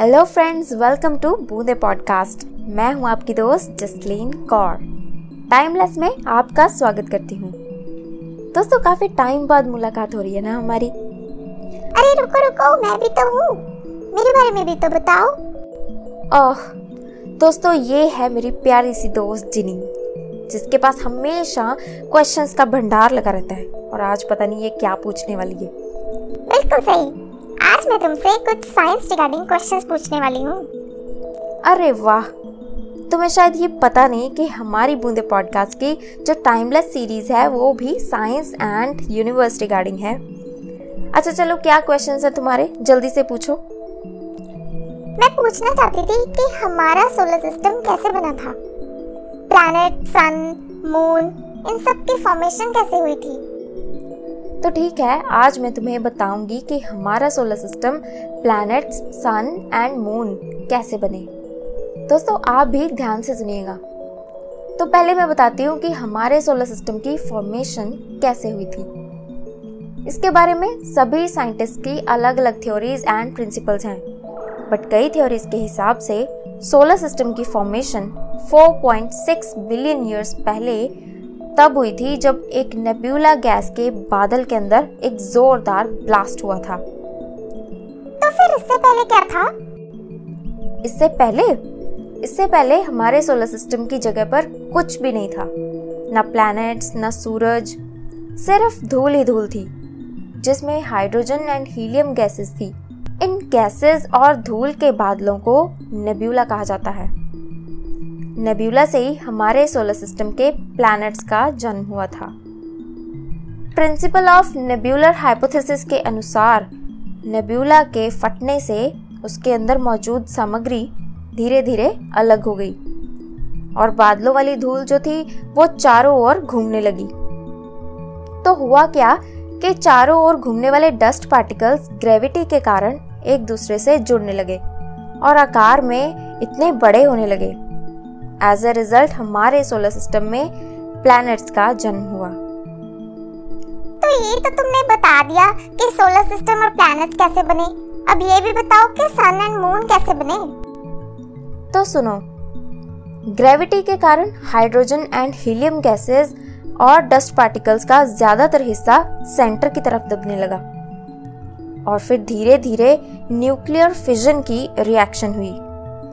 Hello friends welcome to Boonde podcast मैं हूँ आपकी दोस्त जसलीन कौर। टाइमलेस में आपका स्वागत करती हूँ। दोस्तों काफ़ी टाइम बाद मुलाकात हो रही है ना हमारी? अरे रुको रुको मैं भी तो हूँ। मेरे बारे में भी तो बताओ। ओह दोस्तों ये है मेरी प्यारी सी दोस्त जिनी जिसके पास हमेशा क्वेश्चंस का भंडार लगा रहता है। और आज पता नहीं ये क्या पूछने वाली है। बिल्कुल सही। आज मैं तुमसे कुछ साइंस रिगार्डिंग क्वेश्चंस पूछने वाली हूँ। अरे वाह तुम्हें शायद ये पता नहीं कि हमारी बूंदे पॉडकास्ट की जो टाइमलेस सीरीज़ है वो भी साइंस एंड यूनिवर्स रिगार्डिंग है। अच्छा चलो क्या क्वेश्चंस है तुम्हारे? जल्दी से पूछो। मैं पूछना चाहती थी कि हमारा सोलर सिस्टम कैसे बना था? प्लैनेट सन मून इन सब की फॉर्मेशन कैसे हुई थी? तो ठीक है, आज मैं तुम्हें बताऊँगी कि हमारा solar system planets sun and moon कैसे बने। दोस्तों, आप भी ध्यान से सुनिएगा। तो पहले मैं बताती हूँ कि हमारे सोलर सिस्टम की फॉर्मेशन कैसे हुई थी। इसके बारे में सभी साइंटिस्ट की अलग अलग थ्योरीज एंड प्रिंसिपल्स हैं। बट कई थ्योरीज के हिसाब से सोलर सिस्टम की फॉर्मेशन 4.6 बिलियन ईयर्स पहले तब हुई थी जब एक नेब्यूला गैस के बादल के अंदर एक जोरदार ब्लास्ट हुआ था। तो फिर इससे पहले क्या था? इससे पहले? इससे पहले हमारे सोलर सिस्टम की जगह पर कुछ भी नहीं था। न प्लैनेट्स न सूरज सिर्फ़ धूल ही धूल थी जिसमें हाइड्रोजन एंड हीलियम गैसेस थी। इन गैसेस और धूल के बादलों को नेब्यूला कहा जाता है। नेब्यूला से ही हमारे सोलर सिस्टम के प्लैनेट्स का जन्म हुआ था। प्रिंसिपल ऑफ़ नेब्यूलर हाइपोथेसिस के अनुसार, नेब्यूला के फटने से उसके अंदर मौजूद सामग्री धीरे धीरे अलग हो गई और बादलों वाली धूल जो थी, वो चारों ओर घूमने लगी। तो हुआ क्या कि चारों ओर घूमने वाले डस्ट पार्टिकल्स ग्रेविटी के कारण एक दूसरे से जुड़ने लगे और आकार में इतने बड़े होने लगे। एज ए रिज़ल्ट हमारे सोलर सिस्टम में प्लैनेट्स का जन्म हुआ। तो ये तो तुमने बता दिया कि सोलर सिस्टम और प्लैनेट्स कैसे बने। अब ये भी बताओ कि सन एंड मून कैसे बने। तो सुनो ग्रेविटी के कारण हाइड्रोजन एंड हीलियम गैसेस और डस्ट पार्टिकल्स का ज़्यादातर हिस्सा सेंटर की तरफ़ दबने लगा। और फिर धीरे धीरे न्यूक्लियर फिजन की रिएक्शन हुई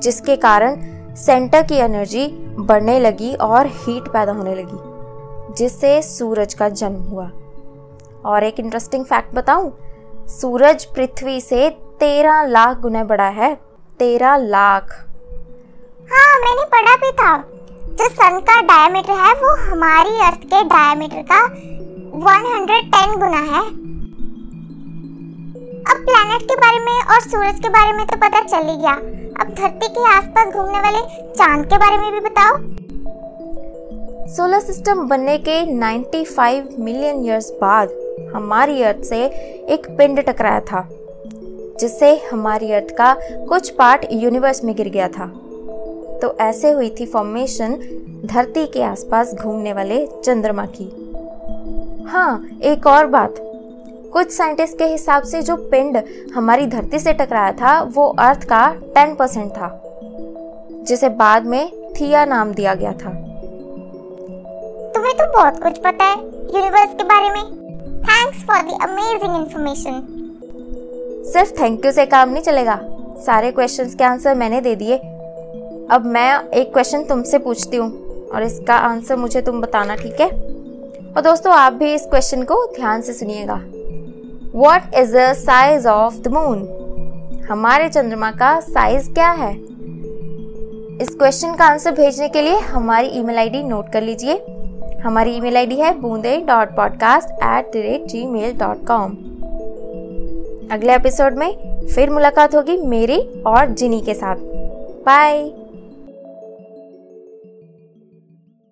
जिसके कारण सेंटर की एनर्जी बढ़ने लगी और हीट पैदा होने लगी, जिससे सूरज का जन्म हुआ। और एक इंटरेस्टिंग फैक्ट बताऊँ, सूरज पृथ्वी से तेरह लाख गुना बड़ा है। तेरह लाख। हाँ मैंने पढ़ा भी था। जो सन का डायमीटर है, वो हमारी अर्थ के डायमीटर का 110 गुना है। अब प्लैनेट के बारे में और सूरज के बारे में तो पता चल ही गया। अब धरती के आसपास घूमने वाले चाँद के बारे में भी बताओ। सोलर सिस्टम बनने के 95 मिलियन इयर्स बाद हमारी अर्थ से एक पिंड टकराया था, जिससे हमारी अर्थ का कुछ पार्ट यूनिवर्स में गिर गया था। तो ऐसे हुई थी फॉर्मेशन धरती के आसपास घूमने वाले चंद्रमा की। हाँ एक और बात। कुछ साइंटिस्ट के हिसाब से जो पिंड हमारी धरती से टकराया था वो अर्थ का टेन परसेंट था जिसे बाद में थिया नाम दिया गया था। तुम्हें तो बहुत कुछ पता है यूनिवर्स के बारे में। Thanks for the amazing information सिर्फ़ थैंक यू से काम नहीं चलेगा। सारे क्वेश्चंस के आंसर मैंने दे दिए। अब मैं एक क्वेश्चन तुमसे पूछती हूँ और इसका आंसर मुझे तुम बताना ठीक है? और दोस्तों आप भी इस क्वेश्चन को ध्यान से सुनिएगा। What is the size of the moon हमारे चंद्रमा का साइज़ क्या है? इस क्वेश्चन का आंसर भेजने के लिए हमारी ईमेल आईडी नोट कर लीजिए। हमारी ईमेल आईडी है Boonde dot podcast at the rate Gmail dot com अगले एपिसोड में फिर मुलाकात होगी मेरी और जिनी के साथ। बाय